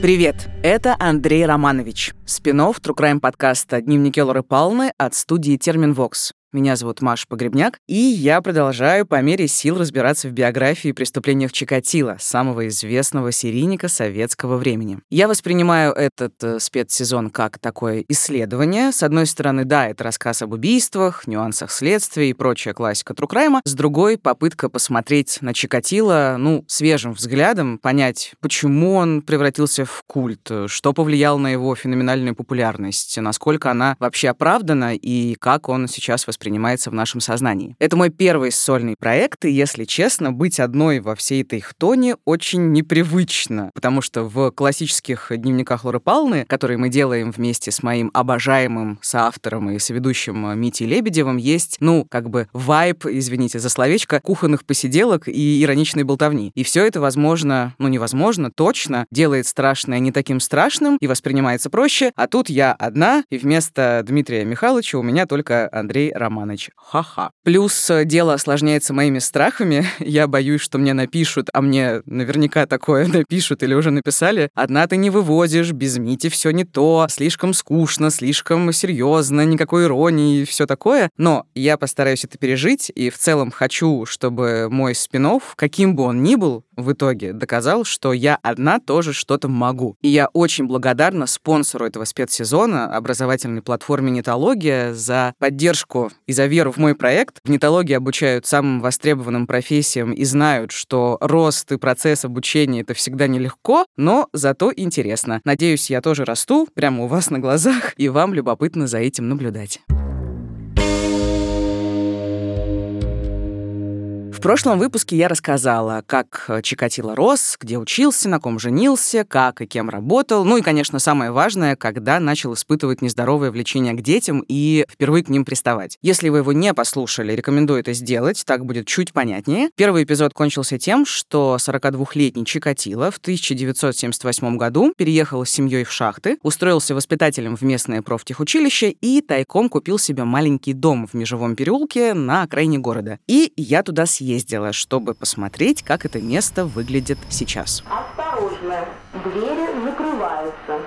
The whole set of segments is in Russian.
Привет, это Андрей Романович, спинов True Crime подкаста «Дневники Лоры Палны» от студии «Терминвокс». Меня зовут Маша Погребняк, и я продолжаю по мере сил разбираться в биографии и преступлениях Чикатила, самого известного серийника советского времени. Я воспринимаю этот э, спецсезон как такое исследование. С одной стороны, да, это рассказ об убийствах, нюансах следствия и прочая классика Трукрайма. С другой, попытка посмотреть на Чикатило, ну, свежим взглядом, понять, почему он превратился в культ, что повлияло на его феноменальную популярность, насколько она вообще оправдана и как он сейчас воспринимается воспринимается в нашем сознании. Это мой первый сольный проект, и, если честно, быть одной во всей этой хтоне очень непривычно, потому что в классических дневниках Лоры Палны, которые мы делаем вместе с моим обожаемым соавтором и соведущим Митей Лебедевым, есть, ну, как бы вайб, извините за словечко, кухонных посиделок и ироничной болтовни. И все это, возможно, ну, невозможно, точно, делает страшное не таким страшным и воспринимается проще, а тут я одна, и вместо Дмитрия Михайловича у меня только Андрей Романович. Романыч. Ха-ха. Плюс э, дело осложняется моими страхами. Я боюсь, что мне напишут, а мне наверняка такое напишут или уже написали. Одна ты не вывозишь, без Мити все не то, слишком скучно, слишком серьезно, никакой иронии и все такое. Но я постараюсь это пережить и в целом хочу, чтобы мой спин каким бы он ни был, в итоге доказал, что я одна тоже что-то могу. И я очень благодарна спонсору этого спецсезона, образовательной платформе «Нетология», за поддержку и за веру в мой проект. В нетологии обучают самым востребованным профессиям и знают, что рост и процесс обучения — это всегда нелегко, но зато интересно. Надеюсь, я тоже расту прямо у вас на глазах, и вам любопытно за этим наблюдать. В прошлом выпуске я рассказала, как э, Чикатило рос, где учился, на ком женился, как и кем работал. Ну и, конечно, самое важное, когда начал испытывать нездоровое влечение к детям и впервые к ним приставать. Если вы его не послушали, рекомендую это сделать, так будет чуть понятнее. Первый эпизод кончился тем, что 42-летний Чикатило в 1978 году переехал с семьей в шахты, устроился воспитателем в местное профтехучилище и тайком купил себе маленький дом в Межевом переулке на окраине города. И я туда съездила ездила, чтобы посмотреть, как это место выглядит сейчас. Осторожно, двери закрываются.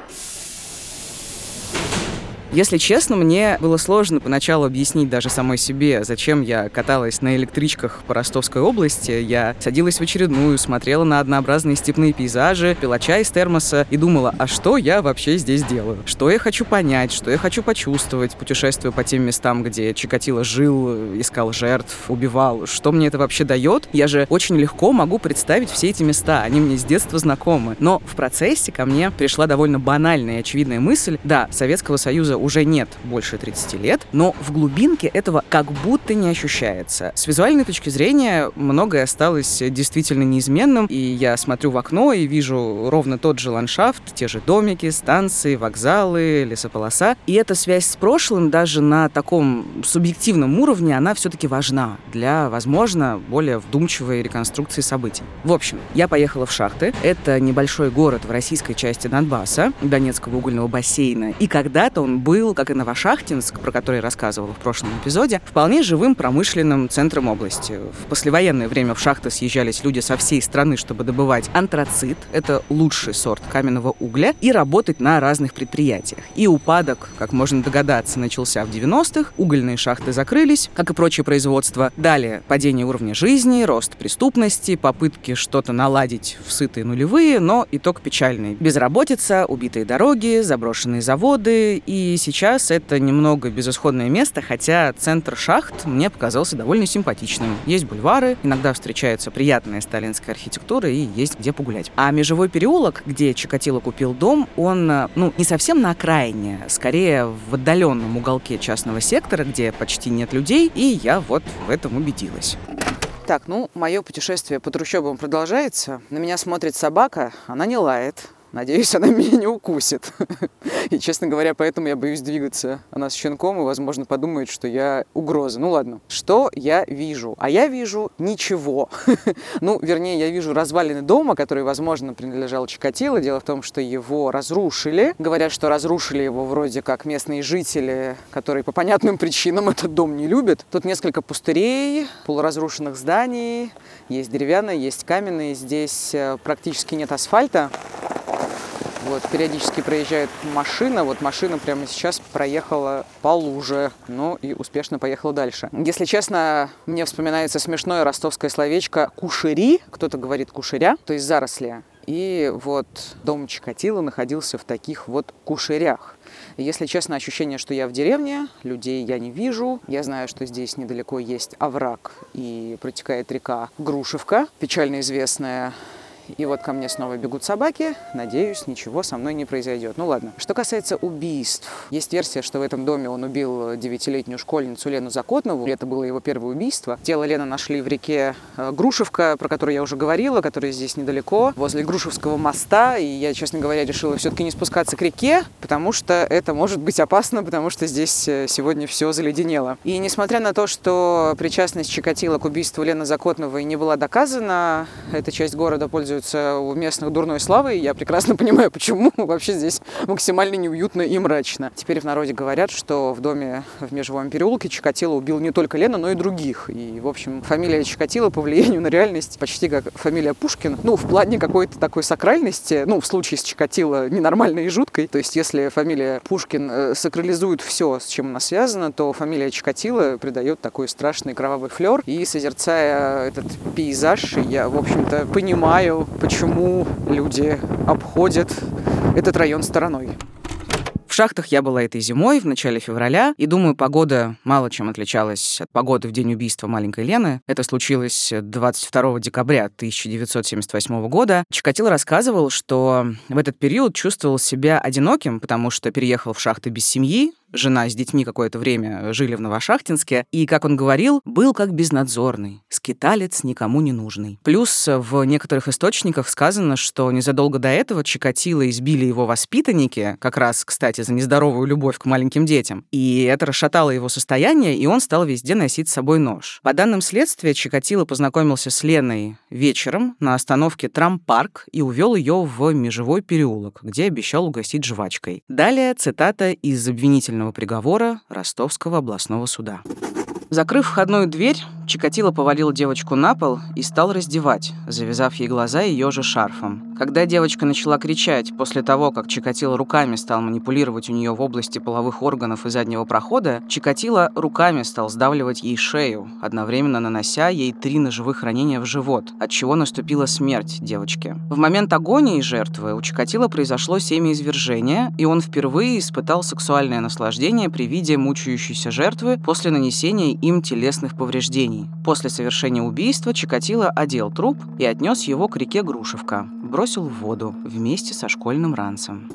Если честно, мне было сложно поначалу объяснить даже самой себе, зачем я каталась на электричках по Ростовской области. Я садилась в очередную, смотрела на однообразные степные пейзажи, пила чай из термоса и думала, а что я вообще здесь делаю? Что я хочу понять, что я хочу почувствовать, путешествуя по тем местам, где Чикатило жил, искал жертв, убивал. Что мне это вообще дает? Я же очень легко могу представить все эти места, они мне с детства знакомы. Но в процессе ко мне пришла довольно банальная и очевидная мысль, да, Советского Союза уже нет больше 30 лет, но в глубинке этого как будто не ощущается. С визуальной точки зрения многое осталось действительно неизменным, и я смотрю в окно и вижу ровно тот же ландшафт, те же домики, станции, вокзалы, лесополоса. И эта связь с прошлым даже на таком субъективном уровне, она все-таки важна для, возможно, более вдумчивой реконструкции событий. В общем, я поехала в Шахты. Это небольшой город в российской части Донбасса, Донецкого угольного бассейна. И когда-то он был был, как и Новошахтинск, про который я рассказывала в прошлом эпизоде, вполне живым промышленным центром области. В послевоенное время в шахты съезжались люди со всей страны, чтобы добывать антрацит, это лучший сорт каменного угля, и работать на разных предприятиях. И упадок, как можно догадаться, начался в 90-х, угольные шахты закрылись, как и прочее производство. Далее падение уровня жизни, рост преступности, попытки что-то наладить в сытые нулевые, но итог печальный. Безработица, убитые дороги, заброшенные заводы и сейчас это немного безысходное место, хотя центр шахт мне показался довольно симпатичным. Есть бульвары, иногда встречается приятная сталинская архитектура и есть где погулять. А межевой переулок, где Чикатило купил дом, он, ну, не совсем на окраине, скорее в отдаленном уголке частного сектора, где почти нет людей, и я вот в этом убедилась. Так, ну, мое путешествие по трущобам продолжается. На меня смотрит собака, она не лает. Надеюсь, она меня не укусит. И, честно говоря, поэтому я боюсь двигаться. Она с щенком и, возможно, подумает, что я угроза. Ну ладно. Что я вижу? А я вижу ничего. ну, вернее, я вижу развалины дома, который, возможно, принадлежал Чикатило. Дело в том, что его разрушили. Говорят, что разрушили его вроде как местные жители, которые по понятным причинам этот дом не любят. Тут несколько пустырей, полуразрушенных зданий. Есть деревянные, есть каменные. Здесь э, практически нет асфальта. Вот периодически проезжает машина. Вот машина прямо сейчас проехала по луже, ну и успешно поехала дальше. Если честно, мне вспоминается смешное ростовское словечко «кушери». Кто-то говорит «кушеря», то есть заросли. И вот дом Чикатило находился в таких вот кушерях. Если честно, ощущение, что я в деревне, людей я не вижу. Я знаю, что здесь недалеко есть овраг и протекает река Грушевка, печально известная и вот ко мне снова бегут собаки. Надеюсь, ничего со мной не произойдет. Ну ладно. Что касается убийств. Есть версия, что в этом доме он убил девятилетнюю школьницу Лену Закотнову. Это было его первое убийство. Тело Лены нашли в реке э, Грушевка, про которую я уже говорила, которая здесь недалеко, возле Грушевского моста. И я, честно говоря, решила все-таки не спускаться к реке, потому что это может быть опасно, потому что здесь э, сегодня все заледенело. И несмотря на то, что причастность Чикатила к убийству Лены Закотновой не была доказана, эта часть города пользуется пользуются у местных дурной славой. Я прекрасно понимаю, почему вообще здесь максимально неуютно и мрачно. Теперь в народе говорят, что в доме в Межевом переулке Чикатило убил не только Лена, но и других. И, в общем, фамилия Чикатило по влиянию на реальность почти как фамилия Пушкин. Ну, в плане какой-то такой сакральности, ну, в случае с Чикатило ненормальной и жуткой. То есть, если фамилия Пушкин э, сакрализует все, с чем она связана, то фамилия Чикатило придает такой страшный кровавый флер. И созерцая этот пейзаж, я, в общем-то, понимаю, почему люди обходят этот район стороной. В шахтах я была этой зимой, в начале февраля, и думаю, погода мало чем отличалась от погоды в день убийства маленькой Лены. Это случилось 22 декабря 1978 года. Чикатило рассказывал, что в этот период чувствовал себя одиноким, потому что переехал в шахты без семьи, жена с детьми какое-то время жили в Новошахтинске, и, как он говорил, был как безнадзорный, скиталец никому не нужный. Плюс в некоторых источниках сказано, что незадолго до этого Чикатило избили его воспитанники, как раз, кстати, за нездоровую любовь к маленьким детям, и это расшатало его состояние, и он стал везде носить с собой нож. По данным следствия, Чикатило познакомился с Леной вечером на остановке Трампарк и увел ее в межевой переулок, где обещал угостить жвачкой. Далее цитата из обвинительного обвинительного приговора Ростовского областного суда. Закрыв входную дверь, Чикатило повалил девочку на пол и стал раздевать, завязав ей глаза ее же шарфом. Когда девочка начала кричать после того, как Чикатило руками стал манипулировать у нее в области половых органов и заднего прохода, Чикатило руками стал сдавливать ей шею, одновременно нанося ей три ножевых ранения в живот, от чего наступила смерть девочки. В момент агонии жертвы у Чикатило произошло семяизвержение, и он впервые испытал сексуальное наслаждение при виде мучающейся жертвы после нанесения им телесных повреждений. После совершения убийства Чикатило одел труп и отнес его к реке Грушевка, бросил в воду вместе со школьным ранцем.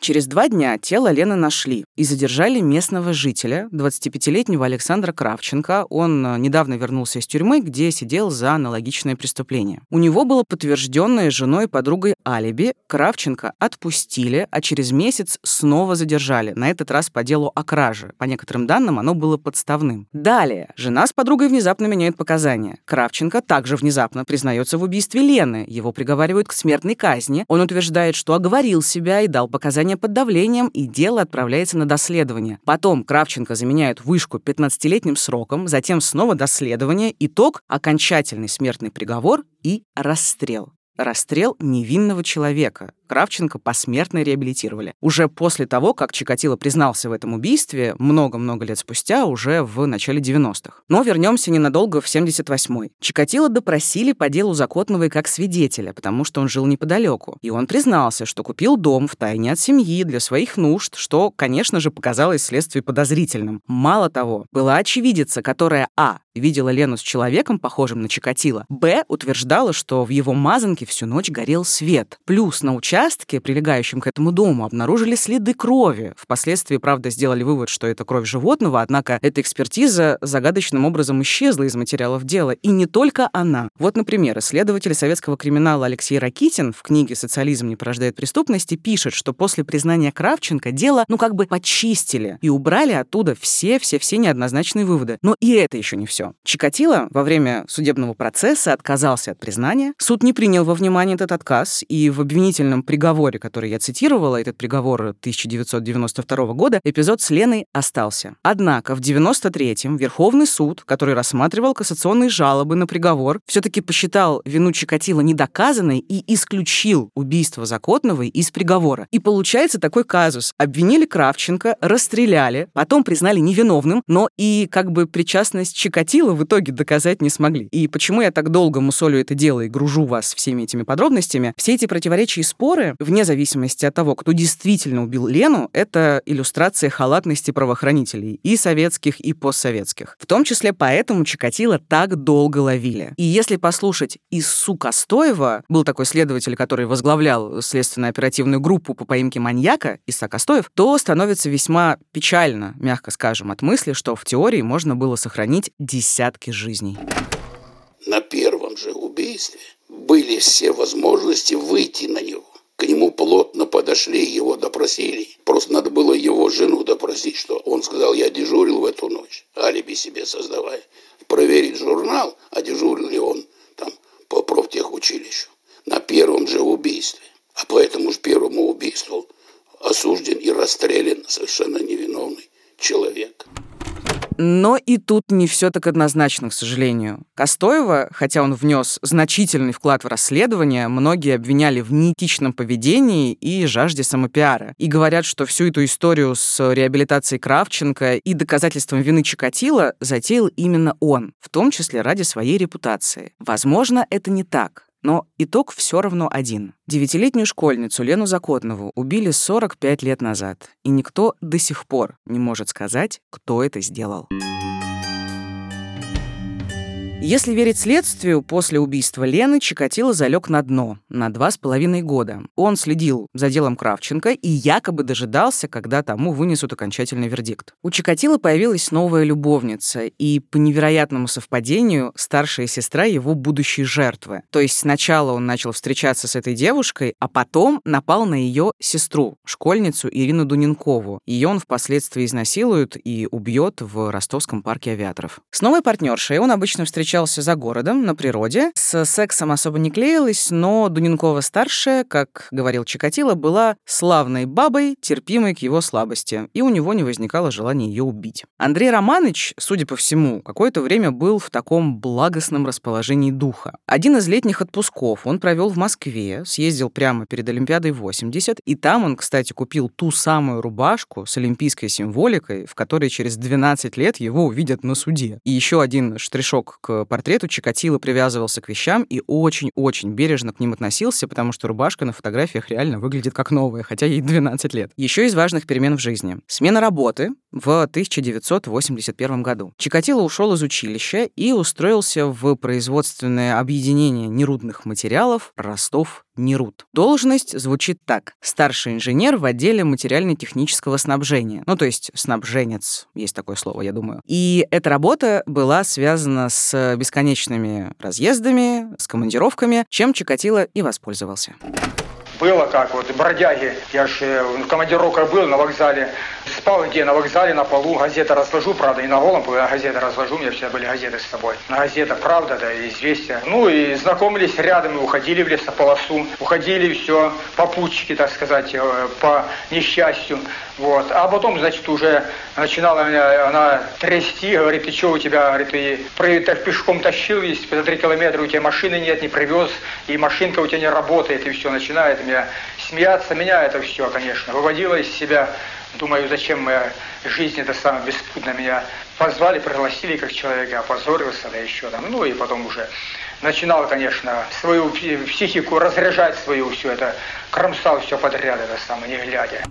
Через два дня тело Лены нашли и задержали местного жителя, 25-летнего Александра Кравченко. Он э, недавно вернулся из тюрьмы, где сидел за аналогичное преступление. У него было подтвержденное женой и подругой алиби. Кравченко отпустили, а через месяц снова задержали, на этот раз по делу о краже. По некоторым данным, оно было подставным. Далее, жена с подругой внезапно меняет показания. Кравченко также внезапно признается в убийстве Лены. Его приговаривают к смертной казни. Он утверждает, что оговорил себя и дал показания состояние под давлением, и дело отправляется на доследование. Потом Кравченко заменяют вышку 15-летним сроком, затем снова доследование, итог — окончательный смертный приговор и расстрел. Расстрел невинного человека, Кравченко посмертно реабилитировали. Уже после того, как Чикатило признался в этом убийстве, много-много лет спустя, уже в начале 90-х. Но вернемся ненадолго в 78-й. Чикатило допросили по делу Закотновой как свидетеля, потому что он жил неподалеку. И он признался, что купил дом в тайне от семьи для своих нужд, что, конечно же, показалось следствию подозрительным. Мало того, была очевидица, которая а видела Лену с человеком, похожим на Чикатило, б утверждала, что в его мазанке всю ночь горел свет. Плюс на участке участке, прилегающем к этому дому, обнаружили следы крови. Впоследствии, правда, сделали вывод, что это кровь животного, однако эта экспертиза загадочным образом исчезла из материалов дела. И не только она. Вот, например, исследователь советского криминала Алексей Ракитин в книге «Социализм не порождает преступности» пишет, что после признания Кравченко дело, ну, как бы почистили и убрали оттуда все-все-все неоднозначные выводы. Но и это еще не все. Чикатило во время судебного процесса отказался от признания. Суд не принял во внимание этот отказ, и в обвинительном приговоре, который я цитировала, этот приговор 1992 года, эпизод с Леной остался. Однако в 93-м Верховный суд, который рассматривал кассационные жалобы на приговор, все-таки посчитал вину Чикатило недоказанной и исключил убийство Закотновой из приговора. И получается такой казус. Обвинили Кравченко, расстреляли, потом признали невиновным, но и как бы причастность Чикатило в итоге доказать не смогли. И почему я так долго мусолю это дело и гружу вас всеми этими подробностями? Все эти противоречия и споры, вне зависимости от того, кто действительно убил Лену, это иллюстрация халатности правоохранителей и советских, и постсоветских. В том числе поэтому Чикатило так долго ловили. И если послушать Ису Костоева, был такой следователь, который возглавлял следственно-оперативную группу по поимке маньяка, Иса Костоев, то становится весьма печально, мягко скажем, от мысли, что в теории можно было сохранить десятки жизней. На первом же убийстве были все возможности выйти на него. К нему плотно подошли, его допросили. Просто надо было его жену допросить, что он сказал, я дежурил в эту ночь, алиби себе создавая. Проверить журнал, а дежурил ли он там по профтехучилищу. На первом же убийстве. А по этому же первому убийству осужден и расстрелян совершенно невиновный человек. Но и тут не все так однозначно, к сожалению. Костоева, хотя он внес значительный вклад в расследование, многие обвиняли в неэтичном поведении и жажде самопиара. И говорят, что всю эту историю с реабилитацией Кравченко и доказательством вины Чикатила затеял именно он, в том числе ради своей репутации. Возможно, это не так. Но итог все равно один. Девятилетнюю школьницу Лену Закотнову убили 45 лет назад, и никто до сих пор не может сказать, кто это сделал. Если верить следствию, после убийства Лены Чикатило залег на дно на два с половиной года. Он следил за делом Кравченко и якобы дожидался, когда тому вынесут окончательный вердикт. У Чикатило появилась новая любовница, и по невероятному совпадению старшая сестра его будущей жертвы. То есть сначала он начал встречаться с этой девушкой, а потом напал на ее сестру, школьницу Ирину Дуненкову. Ее он впоследствии изнасилует и убьет в ростовском парке авиаторов. С новой партнершей он обычно встречался встречался за городом, на природе. С сексом особо не клеилась, но Дуненкова-старшая, как говорил Чикатило, была славной бабой, терпимой к его слабости, и у него не возникало желания ее убить. Андрей Романович, судя по всему, какое-то время был в таком благостном расположении духа. Один из летних отпусков он провел в Москве, съездил прямо перед Олимпиадой 80, и там он, кстати, купил ту самую рубашку с олимпийской символикой, в которой через 12 лет его увидят на суде. И еще один штришок к портрету Чикатило привязывался к вещам и очень-очень бережно к ним относился, потому что рубашка на фотографиях реально выглядит как новая, хотя ей 12 лет. Еще из важных перемен в жизни. Смена работы в 1981 году. Чикатило ушел из училища и устроился в производственное объединение нерудных материалов Ростов НИРУД. Должность звучит так. Старший инженер в отделе материально-технического снабжения. Ну, то есть снабженец, есть такое слово, я думаю. И эта работа была связана с бесконечными разъездами, с командировками, чем Чикатило и воспользовался. Было как, вот бродяги, я же э, в командировках был на вокзале, спал где, на вокзале, на полу, газеты разложу, правда, и на голом а газеты разложу, у меня всегда были газеты с собой. На газета «Правда», да, «Известия». Ну и знакомились рядом, и уходили в лесополосу, уходили все, попутчики, так сказать, э, по несчастью. Вот. А потом, значит, уже начинала меня она трясти, говорит, ты что у тебя, говорит, ты, ты так пешком тащил весь, за три километра у тебя машины нет, не привез, и машинка у тебя не работает, и все, начинает меня смеяться, меня это все, конечно, выводило из себя. Думаю, зачем моя жизнь это самое беспутно меня позвали, пригласили как человека, опозорился, да еще там, ну и потом уже начинал, конечно, свою психику разряжать свою все это, кромсал все подряд, это самое, не глядя.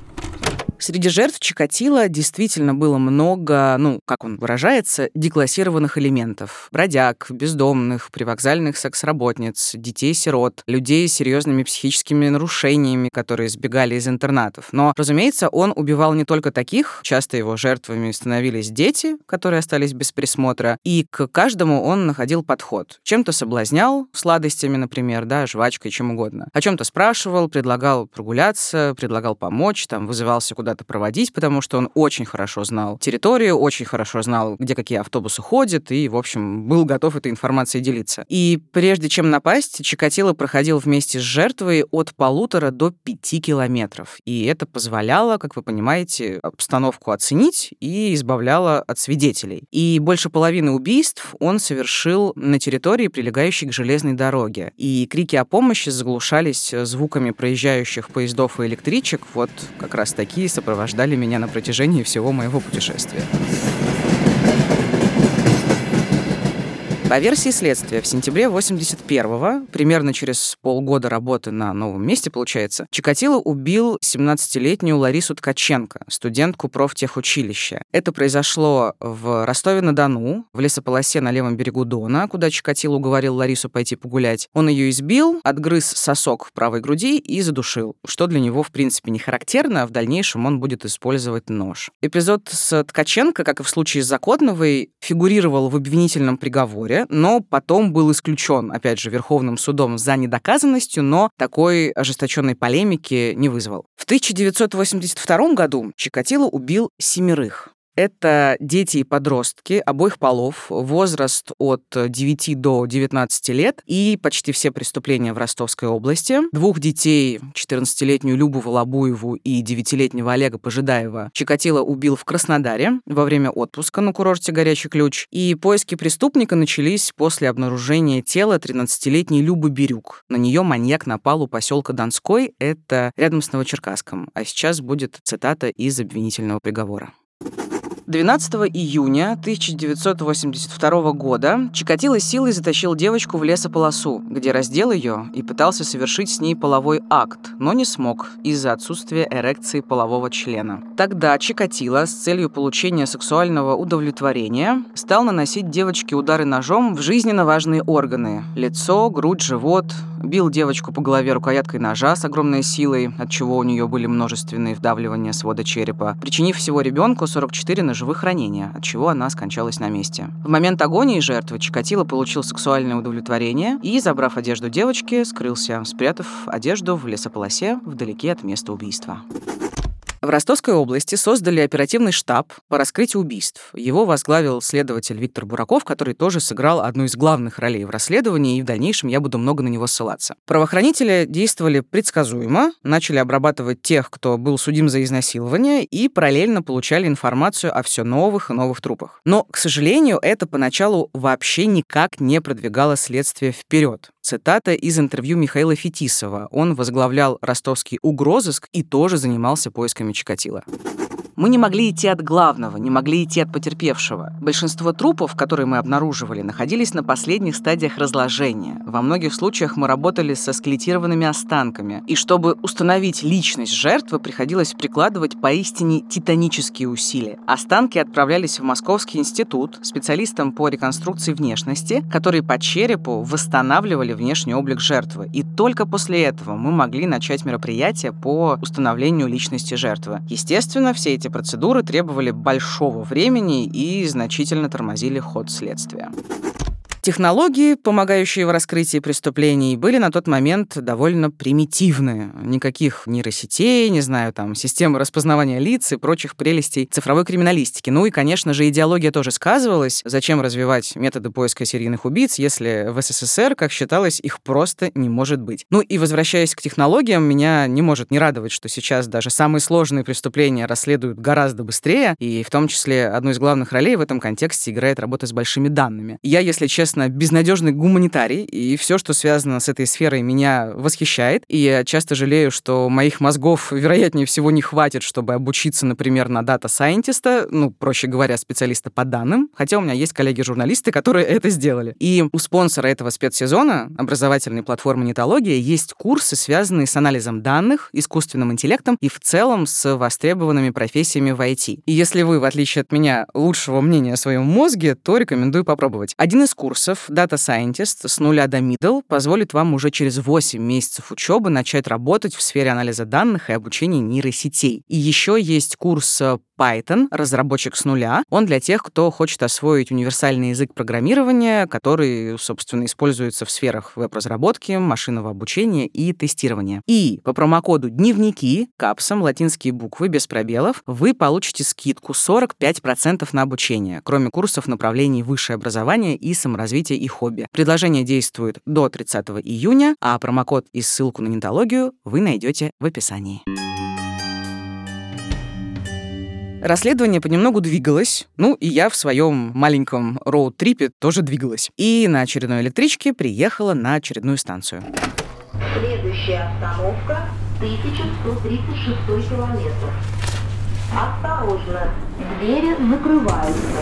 Среди жертв Чикатило действительно было много, ну, как он выражается, деклассированных элементов. Бродяг, бездомных, привокзальных секс-работниц, детей-сирот, людей с серьезными психическими нарушениями, которые сбегали из интернатов. Но, разумеется, он убивал не только таких, часто его жертвами становились дети, которые остались без присмотра, и к каждому он находил подход. Чем-то соблазнял, сладостями, например, да, жвачкой, чем угодно. О чем-то спрашивал, предлагал прогуляться, предлагал помочь, там, вызывался куда куда-то проводить, потому что он очень хорошо знал территорию, очень хорошо знал, где какие автобусы ходят, и, в общем, был готов этой информацией делиться. И прежде чем напасть, Чикатило проходил вместе с жертвой от полутора до пяти километров. И это позволяло, как вы понимаете, обстановку оценить и избавляло от свидетелей. И больше половины убийств он совершил на территории, прилегающей к железной дороге. И крики о помощи заглушались звуками проезжающих поездов и электричек. Вот как раз такие сопровождали меня на протяжении всего моего путешествия. По версии следствия, в сентябре 81-го, примерно через полгода работы на новом месте, получается, Чикатило убил 17-летнюю Ларису Ткаченко, студентку профтехучилища. Это произошло в Ростове-на-Дону, в лесополосе на левом берегу Дона, куда Чикатило уговорил Ларису пойти погулять. Он ее избил, отгрыз сосок в правой груди и задушил, что для него, в принципе, не характерно, а в дальнейшем он будет использовать нож. Эпизод с Ткаченко, как и в случае с Закотновой, фигурировал в обвинительном приговоре, но потом был исключен, опять же, Верховным судом за недоказанностью, но такой ожесточенной полемики не вызвал. В 1982 году Чикатило убил семерых. Это дети и подростки обоих полов, возраст от 9 до 19 лет и почти все преступления в Ростовской области. Двух детей, 14-летнюю Любу Волобуеву и 9-летнего Олега Пожидаева, Чикатило убил в Краснодаре во время отпуска на курорте «Горячий ключ». И поиски преступника начались после обнаружения тела 13-летней Любы Бирюк. На нее маньяк напал у поселка Донской, это рядом с Новочеркасском. А сейчас будет цитата из обвинительного приговора. 12 июня 1982 года Чикатило силой затащил девочку в лесополосу, где раздел ее и пытался совершить с ней половой акт, но не смог из-за отсутствия эрекции полового члена. Тогда Чикатило с целью получения сексуального удовлетворения стал наносить девочке удары ножом в жизненно важные органы – лицо, грудь, живот, бил девочку по голове рукояткой ножа с огромной силой, от чего у нее были множественные вдавливания свода черепа, причинив всего ребенку 44 ножевых ранения, от чего она скончалась на месте. В момент агонии жертвы Чикатило получил сексуальное удовлетворение и, забрав одежду девочки, скрылся, спрятав одежду в лесополосе вдалеке от места убийства. В Ростовской области создали оперативный штаб по раскрытию убийств. Его возглавил следователь Виктор Бураков, который тоже сыграл одну из главных ролей в расследовании, и в дальнейшем я буду много на него ссылаться. Правоохранители действовали предсказуемо, начали обрабатывать тех, кто был судим за изнасилование, и параллельно получали информацию о все новых и новых трупах. Но, к сожалению, это поначалу вообще никак не продвигало следствие вперед. Цитата из интервью Михаила Фетисова. Он возглавлял ростовский угрозыск и тоже занимался поисками Чикатила. Мы не могли идти от главного, не могли идти от потерпевшего. Большинство трупов, которые мы обнаруживали, находились на последних стадиях разложения. Во многих случаях мы работали со скелетированными останками. И чтобы установить личность жертвы, приходилось прикладывать поистине титанические усилия. Останки отправлялись в Московский институт специалистам по реконструкции внешности, которые по черепу восстанавливали внешний облик жертвы. И только после этого мы могли начать мероприятие по установлению личности жертвы. Естественно, все эти процедуры требовали большого времени и значительно тормозили ход следствия. Технологии, помогающие в раскрытии преступлений, были на тот момент довольно примитивные. Никаких нейросетей, не знаю, там, системы распознавания лиц и прочих прелестей цифровой криминалистики. Ну и, конечно же, идеология тоже сказывалась. Зачем развивать методы поиска серийных убийц, если в СССР, как считалось, их просто не может быть. Ну и возвращаясь к технологиям, меня не может не радовать, что сейчас даже самые сложные преступления расследуют гораздо быстрее, и в том числе одну из главных ролей в этом контексте играет работа с большими данными. Я, если честно, честно, безнадежный гуманитарий, и все, что связано с этой сферой, меня восхищает. И я часто жалею, что моих мозгов, вероятнее всего, не хватит, чтобы обучиться, например, на data scientist а, ну, проще говоря, специалиста по данным, хотя у меня есть коллеги-журналисты, которые это сделали. И у спонсора этого спецсезона, образовательной платформы Нетология, есть курсы, связанные с анализом данных, искусственным интеллектом и в целом с востребованными профессиями в IT. И если вы, в отличие от меня, лучшего мнения о своем мозге, то рекомендую попробовать. Один из курсов курсов Data Scientist с нуля до middle позволит вам уже через 8 месяцев учебы начать работать в сфере анализа данных и обучения нейросетей. И еще есть курс Python, разработчик с нуля. Он для тех, кто хочет освоить универсальный язык программирования, который, собственно, используется в сферах веб-разработки, машинного обучения и тестирования. И по промокоду «Дневники» капсом латинские буквы без пробелов вы получите скидку 45% на обучение, кроме курсов направлений высшее образование и саморазвитие и хобби. Предложение действует до 30 июня, а промокод и ссылку на нетологию вы найдете в описании. Расследование понемногу двигалось, ну и я в своем маленьком роуд-трипе тоже двигалась. И на очередной электричке приехала на очередную станцию. Следующая остановка 1136 километр. Осторожно, двери закрываются.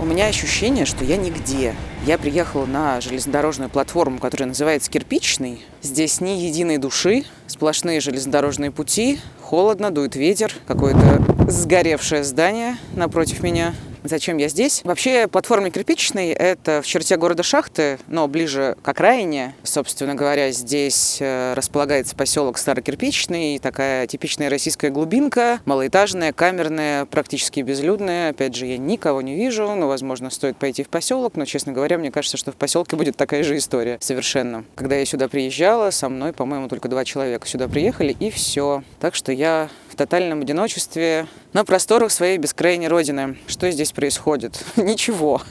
У меня ощущение, что я нигде. Я приехала на железнодорожную платформу, которая называется Кирпичный. Здесь ни единой души, сплошные железнодорожные пути, холодно, дует ветер, какое-то сгоревшее здание напротив меня. Зачем я здесь? Вообще, платформа кирпичной — это в черте города Шахты, но ближе к окраине. Собственно говоря, здесь э, располагается поселок Старокирпичный, такая типичная российская глубинка, малоэтажная, камерная, практически безлюдная. Опять же, я никого не вижу, но, возможно, стоит пойти в поселок, но, честно говоря, мне кажется, что в поселке будет такая же история совершенно. Когда я сюда приезжала, со мной, по-моему, только два человека сюда приехали, и все. Так что я тотальном одиночестве на просторах своей бескрайней родины. Что здесь происходит? Ничего.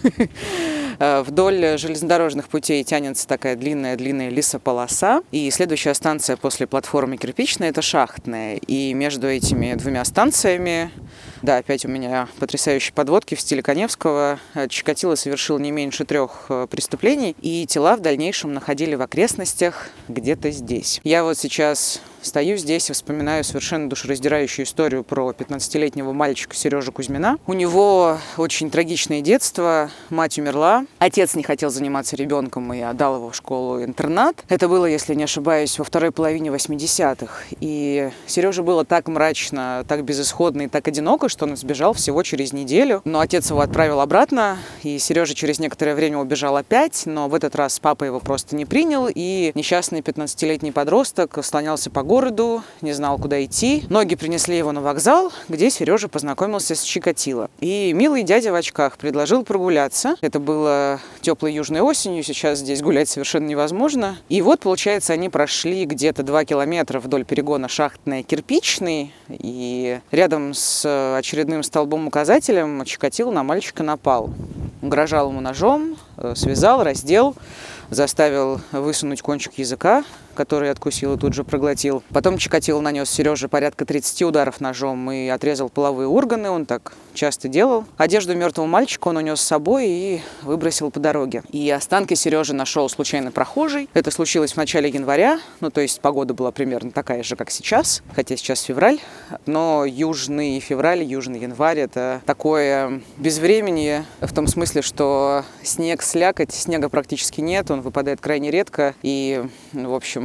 Вдоль железнодорожных путей тянется такая длинная-длинная лесополоса. И следующая станция после платформы кирпичная – это шахтная. И между этими двумя станциями да, опять у меня потрясающие подводки в стиле Коневского. Чикатило совершил не меньше трех э, преступлений, и тела в дальнейшем находили в окрестностях где-то здесь. Я вот сейчас Стою здесь и вспоминаю совершенно душераздирающую историю про 15-летнего мальчика Сережу Кузьмина. У него очень трагичное детство. Мать умерла. Отец не хотел заниматься ребенком и отдал его в школу-интернат. Это было, если не ошибаюсь, во второй половине 80-х. И Сереже было так мрачно, так безысходно и так одиноко, что он сбежал всего через неделю. Но отец его отправил обратно, и Сережа через некоторое время убежал опять, но в этот раз папа его просто не принял, и несчастный 15-летний подросток слонялся по городу, не знал, куда идти. Ноги принесли его на вокзал, где Сережа познакомился с Чикатило. И милый дядя в очках предложил прогуляться. Это было теплой южной осенью, сейчас здесь гулять совершенно невозможно. И вот, получается, они прошли где-то два километра вдоль перегона шахтной кирпичный, и рядом с очередным столбом-указателем Чикатило на мальчика напал. Угрожал ему ножом, э, связал, раздел, заставил высунуть кончик языка, который откусил и тут же проглотил. Потом Чикатило нанес Сереже порядка 30 ударов ножом и отрезал половые органы. Он так часто делал. Одежду мертвого мальчика он унес с собой и выбросил по дороге. И останки Сережи нашел случайно прохожий. Это случилось в начале января. Ну, то есть погода была примерно такая же, как сейчас. Хотя сейчас февраль. Но южный февраль, южный январь — это такое безвременье в том смысле, что снег, слякоть, снега практически нет. Он выпадает крайне редко. И, в общем,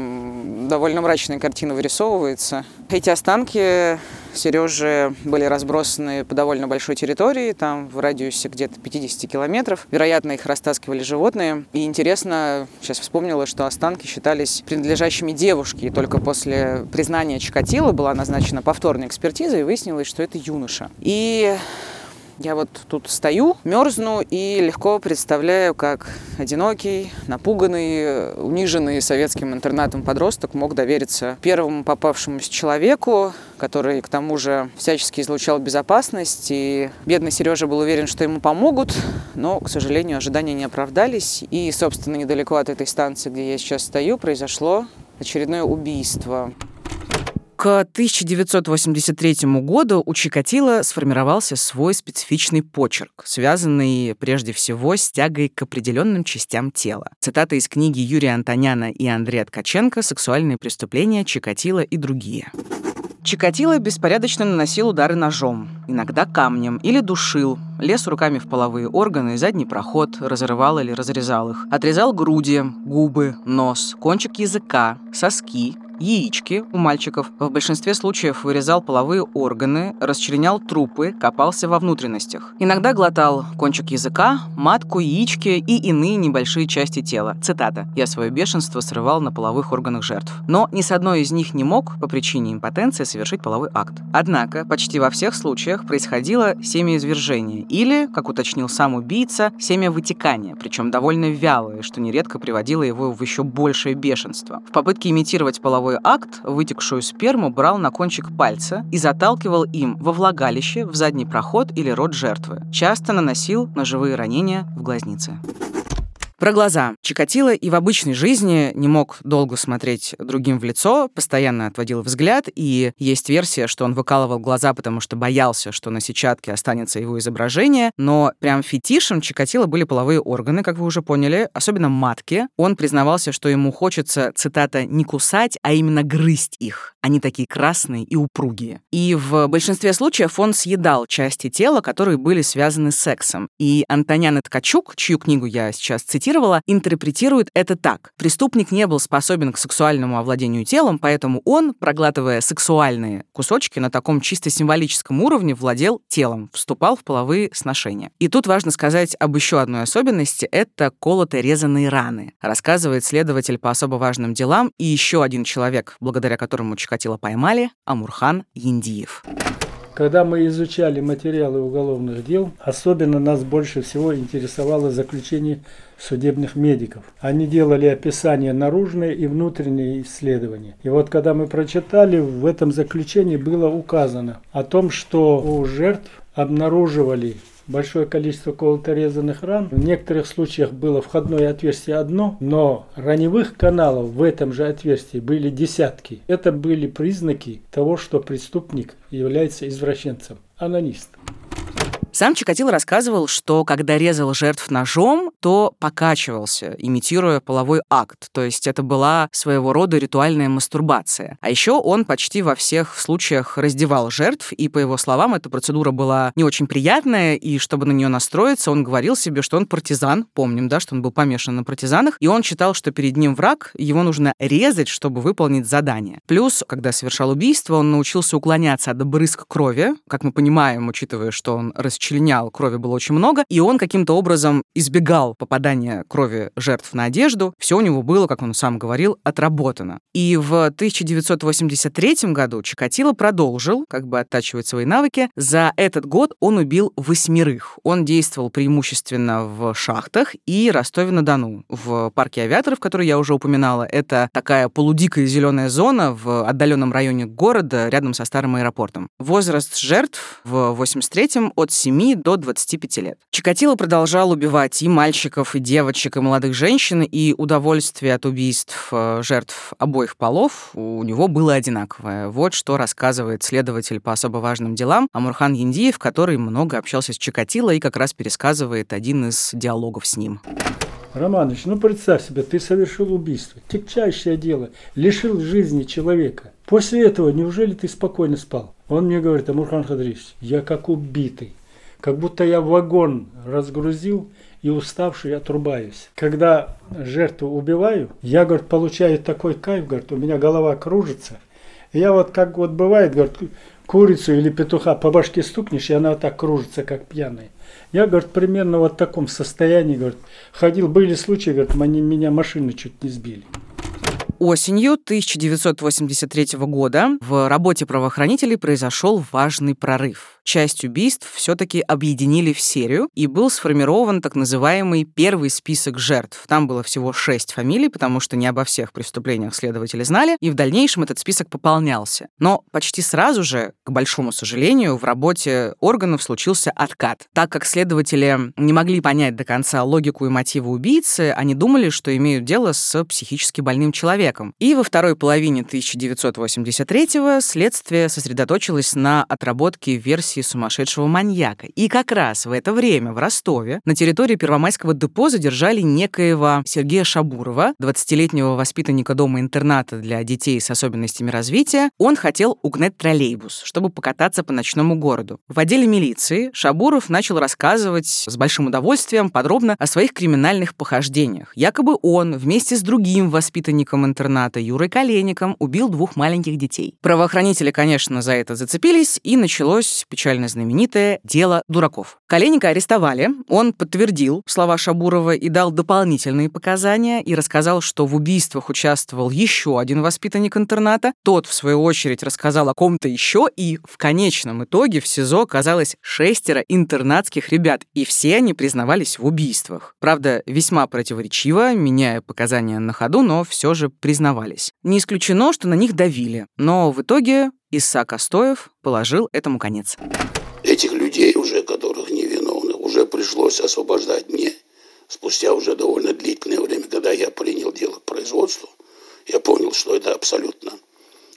довольно мрачная картина вырисовывается. Эти останки Сережи были разбросаны по довольно большой территории, там в радиусе где-то 50 километров. Вероятно, их растаскивали животные. И интересно, сейчас вспомнила, что останки считались принадлежащими девушке. И только после признания Чикатило была назначена повторная экспертиза, и выяснилось, что это юноша. И я вот тут стою, мерзну и легко представляю, как одинокий, напуганный, униженный советским интернатом подросток мог довериться первому попавшемуся человеку, который к тому же всячески излучал безопасность. И бедный Сережа был уверен, что ему помогут, но, к сожалению, ожидания не оправдались. И, собственно, недалеко от этой станции, где я сейчас стою, произошло очередное убийство. К 1983 году у Чикатило сформировался свой специфичный почерк, связанный прежде всего с тягой к определенным частям тела. Цитата из книги Юрия Антоняна и Андрея Ткаченко «Сексуальные преступления, Чикатило и другие». Чикатило беспорядочно наносил удары ножом, иногда камнем или душил, лез руками в половые органы и задний проход, разрывал или разрезал их, отрезал груди, губы, нос, кончик языка, соски, яички у мальчиков, в большинстве случаев вырезал половые органы, расчленял трупы, копался во внутренностях. Иногда глотал кончик языка, матку, яички и иные небольшие части тела. Цитата. «Я свое бешенство срывал на половых органах жертв». Но ни с одной из них не мог по причине импотенции совершить половой акт. Однако почти во всех случаях происходило семяизвержение или, как уточнил сам убийца, семявытекание, причем довольно вялое, что нередко приводило его в еще большее бешенство. В попытке имитировать половой акт, вытекшую сперму брал на кончик пальца и заталкивал им во влагалище, в задний проход или рот жертвы. Часто наносил ножевые ранения в глазницы. Про глаза. Чикатило и в обычной жизни не мог долго смотреть другим в лицо, постоянно отводил взгляд, и есть версия, что он выкалывал глаза, потому что боялся, что на сетчатке останется его изображение, но прям фетишем Чикатило были половые органы, как вы уже поняли, особенно матки. Он признавался, что ему хочется, цитата, «не кусать, а именно грызть их. Они такие красные и упругие». И в большинстве случаев он съедал части тела, которые были связаны с сексом. И Антонян Ткачук, чью книгу я сейчас цитировала, интерпретирует это так. Преступник не был способен к сексуальному овладению телом, поэтому он, проглатывая сексуальные кусочки на таком чисто символическом уровне, владел телом, вступал в половые сношения. И тут важно сказать об еще одной особенности — это колото-резанные раны. Рассказывает следователь по особо важным делам и еще один человек, благодаря которому Чикатило поймали, Амурхан Яндиев. Когда мы изучали материалы уголовных дел, особенно нас больше всего интересовало заключение судебных медиков. Они делали описание наружные и внутренние исследования. И вот когда мы прочитали, в этом заключении было указано о том, что у жертв обнаруживали большое количество колото-резанных ран. В некоторых случаях было входное отверстие одно, но раневых каналов в этом же отверстии были десятки. Это были признаки того, что преступник является извращенцем, анонистом. Сам Чикатило рассказывал, что когда резал жертв ножом, то покачивался, имитируя половой акт. То есть это была своего рода ритуальная мастурбация. А еще он почти во всех случаях раздевал жертв, и, по его словам, эта процедура была не очень приятная, и чтобы на нее настроиться, он говорил себе, что он партизан. Помним, да, что он был помешан на партизанах, и он считал, что перед ним враг, его нужно резать, чтобы выполнить задание. Плюс, когда совершал убийство, он научился уклоняться от брызг крови, как мы понимаем, учитывая, что он расчленял расчленял, крови было очень много, и он каким-то образом избегал попадания крови жертв на одежду. Все у него было, как он сам говорил, отработано. И в 1983 году Чикатило продолжил, как бы оттачивать свои навыки. За этот год он убил восьмерых. Он действовал преимущественно в шахтах и Ростове-на-Дону. В парке авиаторов, который я уже упоминала, это такая полудикая зеленая зона в отдаленном районе города рядом со старым аэропортом. Возраст жертв в 83-м от 7 7 до 25 лет. Чикатило продолжал убивать и мальчиков, и девочек, и молодых женщин, и удовольствие от убийств э, жертв обоих полов у него было одинаковое. Вот что рассказывает следователь по особо важным делам Амурхан Яндиев, который много общался с Чикатило и как раз пересказывает один из диалогов с ним. Романович, ну представь себе, ты совершил убийство, тягчайшее дело, лишил жизни человека. После этого неужели ты спокойно спал? Он мне говорит, Амурхан Хадрич, я как убитый. Как будто я вагон разгрузил и уставший отрубаюсь. Когда жертву убиваю, я, говорит, получаю такой кайф, говорит, у меня голова кружится. я вот как вот бывает, говорит, курицу или петуха по башке стукнешь, и она вот так кружится, как пьяная. Я, говорит, примерно вот в таком состоянии, говорит, ходил, были случаи, говорит, меня машины чуть не сбили. Осенью 1983 года в работе правоохранителей произошел важный прорыв часть убийств все-таки объединили в серию, и был сформирован так называемый первый список жертв. Там было всего шесть фамилий, потому что не обо всех преступлениях следователи знали, и в дальнейшем этот список пополнялся. Но почти сразу же, к большому сожалению, в работе органов случился откат. Так как следователи не могли понять до конца логику и мотивы убийцы, они думали, что имеют дело с психически больным человеком. И во второй половине 1983-го следствие сосредоточилось на отработке версии версии сумасшедшего маньяка. И как раз в это время в Ростове на территории Первомайского депо задержали некоего Сергея Шабурова, 20-летнего воспитанника дома-интерната для детей с особенностями развития. Он хотел угнать троллейбус, чтобы покататься по ночному городу. В отделе милиции Шабуров начал рассказывать с большим удовольствием подробно о своих криминальных похождениях. Якобы он вместе с другим воспитанником интерната Юрой Коленником убил двух маленьких детей. Правоохранители, конечно, за это зацепились, и началось печально знаменитое дело дураков. Коленника арестовали, он подтвердил слова Шабурова и дал дополнительные показания и рассказал, что в убийствах участвовал еще один воспитанник интерната. Тот, в свою очередь, рассказал о ком-то еще, и в конечном итоге в СИЗО оказалось шестеро интернатских ребят, и все они признавались в убийствах. Правда, весьма противоречиво, меняя показания на ходу, но все же признавались. Не исключено, что на них давили, но в итоге Исаак Астоев положил этому конец. Этих людей уже, которых невиновных, уже пришлось освобождать мне. Спустя уже довольно длительное время, когда я принял дело к производству, я понял, что это абсолютно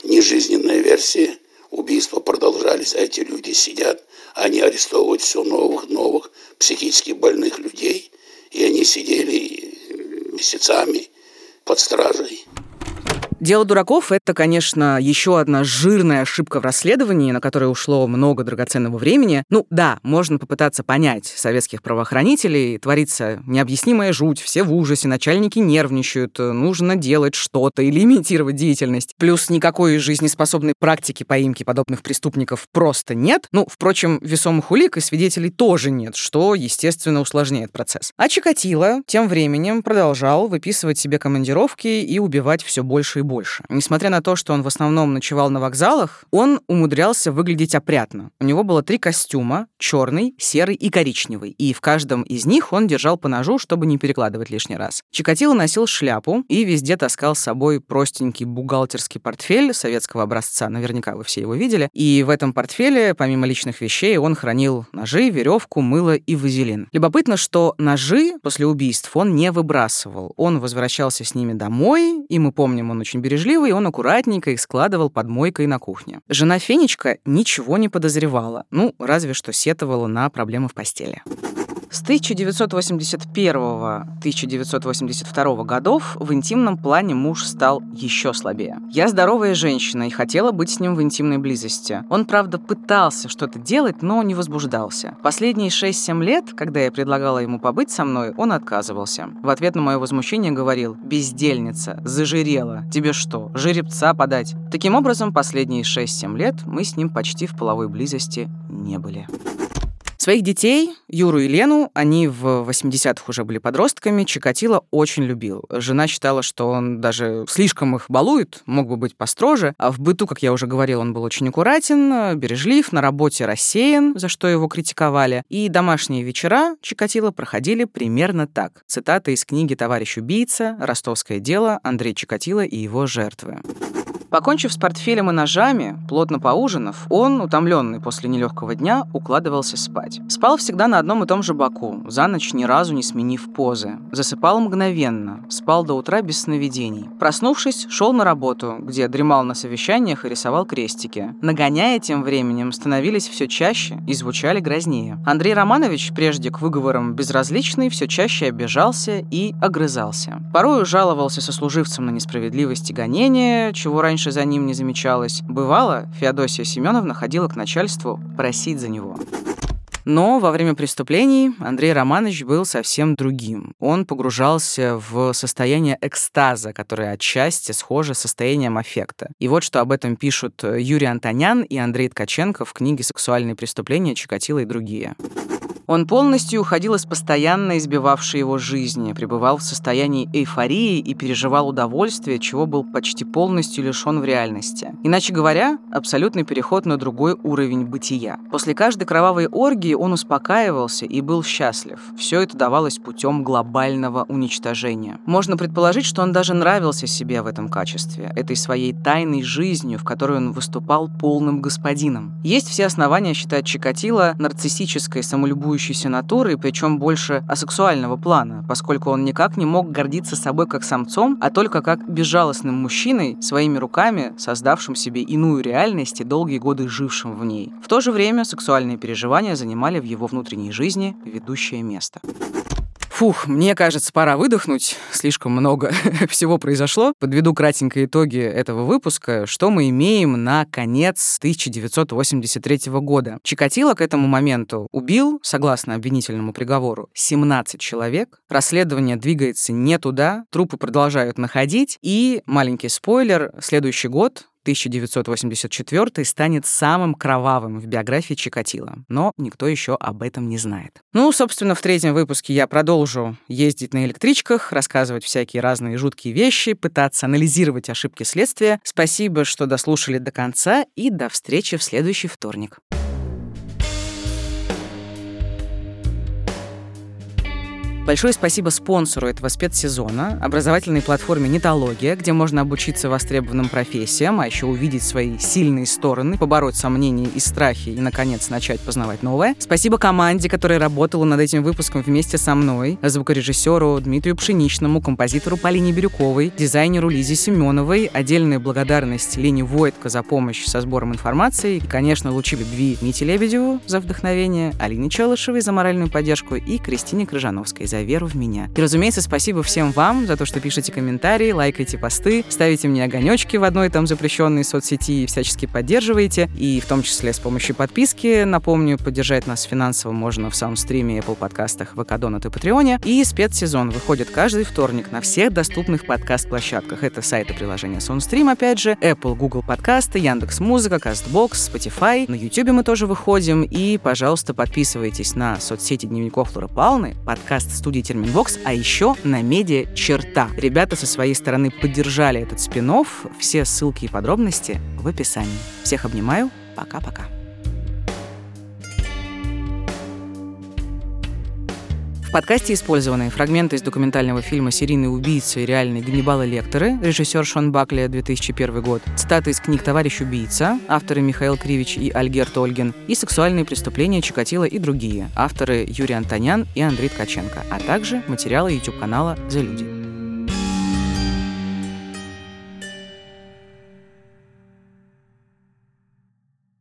нежизненная версия. Убийства продолжались, а эти люди сидят, они арестовывают все новых, новых психически больных людей, и они сидели месяцами под стражей. Дело дураков — это, конечно, еще одна жирная ошибка в расследовании, на которое ушло много драгоценного времени. Ну да, можно попытаться понять советских правоохранителей. Творится необъяснимая жуть, все в ужасе, начальники нервничают, нужно делать что-то или имитировать деятельность. Плюс никакой жизнеспособной практики поимки подобных преступников просто нет. Ну, впрочем, весомых улик и свидетелей тоже нет, что, естественно, усложняет процесс. А Чикатило тем временем продолжал выписывать себе командировки и убивать все больше и больше. Несмотря на то, что он в основном ночевал на вокзалах, он умудрялся выглядеть опрятно. У него было три костюма — черный, серый и коричневый. И в каждом из них он держал по ножу, чтобы не перекладывать лишний раз. Чикатило носил шляпу и везде таскал с собой простенький бухгалтерский портфель советского образца. Наверняка вы все его видели. И в этом портфеле, помимо личных вещей, он хранил ножи, веревку, мыло и вазелин. Любопытно, что ножи после убийств он не выбрасывал. Он возвращался с ними домой, и мы помним, он очень очень бережливый, он аккуратненько их складывал под мойкой на кухне. Жена Фенечка ничего не подозревала, ну, разве что сетовала на проблемы в постели. С 1981-1982 годов в интимном плане муж стал еще слабее. Я здоровая женщина и хотела быть с ним в интимной близости. Он, правда, пытался что-то делать, но не возбуждался. Последние 6-7 лет, когда я предлагала ему побыть со мной, он отказывался. В ответ на мое возмущение говорил «Бездельница, зажирела, тебе что, жеребца подать?» Таким образом, последние 6-7 лет мы с ним почти в половой близости не были. Своих детей, Юру и Лену, они в 80-х уже были подростками, Чикатило очень любил. Жена считала, что он даже слишком их балует, мог бы быть построже. А в быту, как я уже говорил, он был очень аккуратен, бережлив, на работе рассеян, за что его критиковали. И домашние вечера Чикатило проходили примерно так. Цитата из книги «Товарищ убийца. Ростовское дело. Андрей Чикатило и его жертвы». Покончив с портфелем и ножами, плотно поужинав, он, утомленный после нелегкого дня, укладывался спать. Спал всегда на одном и том же боку, за ночь ни разу не сменив позы. Засыпал мгновенно, спал до утра без сновидений. Проснувшись, шел на работу, где дремал на совещаниях и рисовал крестики. Нагоняя тем временем, становились все чаще и звучали грознее. Андрей Романович, прежде к выговорам безразличный, все чаще обижался и огрызался. Порою жаловался сослуживцам на несправедливость и гонения, чего раньше раньше за ним не замечалось. Бывало, Феодосия Семеновна ходила к начальству просить за него. Но во время преступлений Андрей Романович был совсем другим. Он погружался в состояние экстаза, которое отчасти схоже с состоянием аффекта. И вот что об этом пишут Юрий Антонян и Андрей Ткаченко в книге «Сексуальные преступления. Чикатило и другие». Он полностью уходил из постоянно избивавшей его жизни, пребывал в состоянии эйфории и переживал удовольствие, чего был почти полностью лишен в реальности. Иначе говоря, абсолютный переход на другой уровень бытия. После каждой кровавой оргии он успокаивался и был счастлив. Все это давалось путем глобального уничтожения. Можно предположить, что он даже нравился себе в этом качестве, этой своей тайной жизнью, в которой он выступал полным господином. Есть все основания считать Чикатило нарциссической, самолюбующей выдающейся натурой, причем больше асексуального плана, поскольку он никак не мог гордиться собой как самцом, а только как безжалостным мужчиной, своими руками создавшим себе иную реальность и долгие годы жившим в ней. В то же время сексуальные переживания занимали в его внутренней жизни ведущее место. Фух, мне кажется, пора выдохнуть. Слишком много всего произошло. Подведу кратенько итоги этого выпуска. Что мы имеем на конец 1983 года? Чикатило к этому моменту убил, согласно обвинительному приговору, 17 человек. Расследование двигается не туда, трупы продолжают находить. И, маленький спойлер, следующий год, 1984 станет самым кровавым в биографии Чикатило, но никто еще об этом не знает. Ну, собственно, в третьем выпуске я продолжу ездить на электричках, рассказывать всякие разные жуткие вещи, пытаться анализировать ошибки следствия. Спасибо, что дослушали до конца, и до встречи в следующий вторник. Большое спасибо спонсору этого спецсезона, образовательной платформе «Нетология», где можно обучиться востребованным профессиям, а еще увидеть свои сильные стороны, побороть сомнения и страхи и, наконец, начать познавать новое. Спасибо команде, которая работала над этим выпуском вместе со мной, звукорежиссеру Дмитрию Пшеничному, композитору Полине Бирюковой, дизайнеру Лизе Семеновой, отдельная благодарность Лене Войтко за помощь со сбором информации и, конечно, лучи любви Мите Лебедеву за вдохновение, Алине Челышевой за моральную поддержку и Кристине Крыжановской за за веру в меня. И, разумеется, спасибо всем вам за то, что пишете комментарии, лайкаете посты, ставите мне огонечки в одной там запрещенной соцсети и всячески поддерживаете, и в том числе с помощью подписки. Напомню, поддержать нас финансово можно в самом стриме Apple подкастах, Вакадонат и Патреоне. И спецсезон выходит каждый вторник на всех доступных подкаст-площадках. Это сайты приложения Soundstream, опять же, Apple, Google подкасты, Яндекс Музыка, Castbox, Spotify. На YouTube мы тоже выходим. И, пожалуйста, подписывайтесь на соцсети Дневников Флоры Палны, подкаст студии Терминвокс, а еще на медиа Черта. Ребята со своей стороны поддержали этот спин -офф. Все ссылки и подробности в описании. Всех обнимаю. Пока-пока. В подкасте использованы фрагменты из документального фильма «Серийный убийца и реальные Ганнибалы Лекторы», режиссер Шон Бакли, 2001 год, цитаты из книг «Товарищ убийца», авторы Михаил Кривич и Альгерт Ольгин, и «Сексуальные преступления Чикатило и другие», авторы Юрий Антонян и Андрей Ткаченко, а также материалы YouTube-канала «За люди».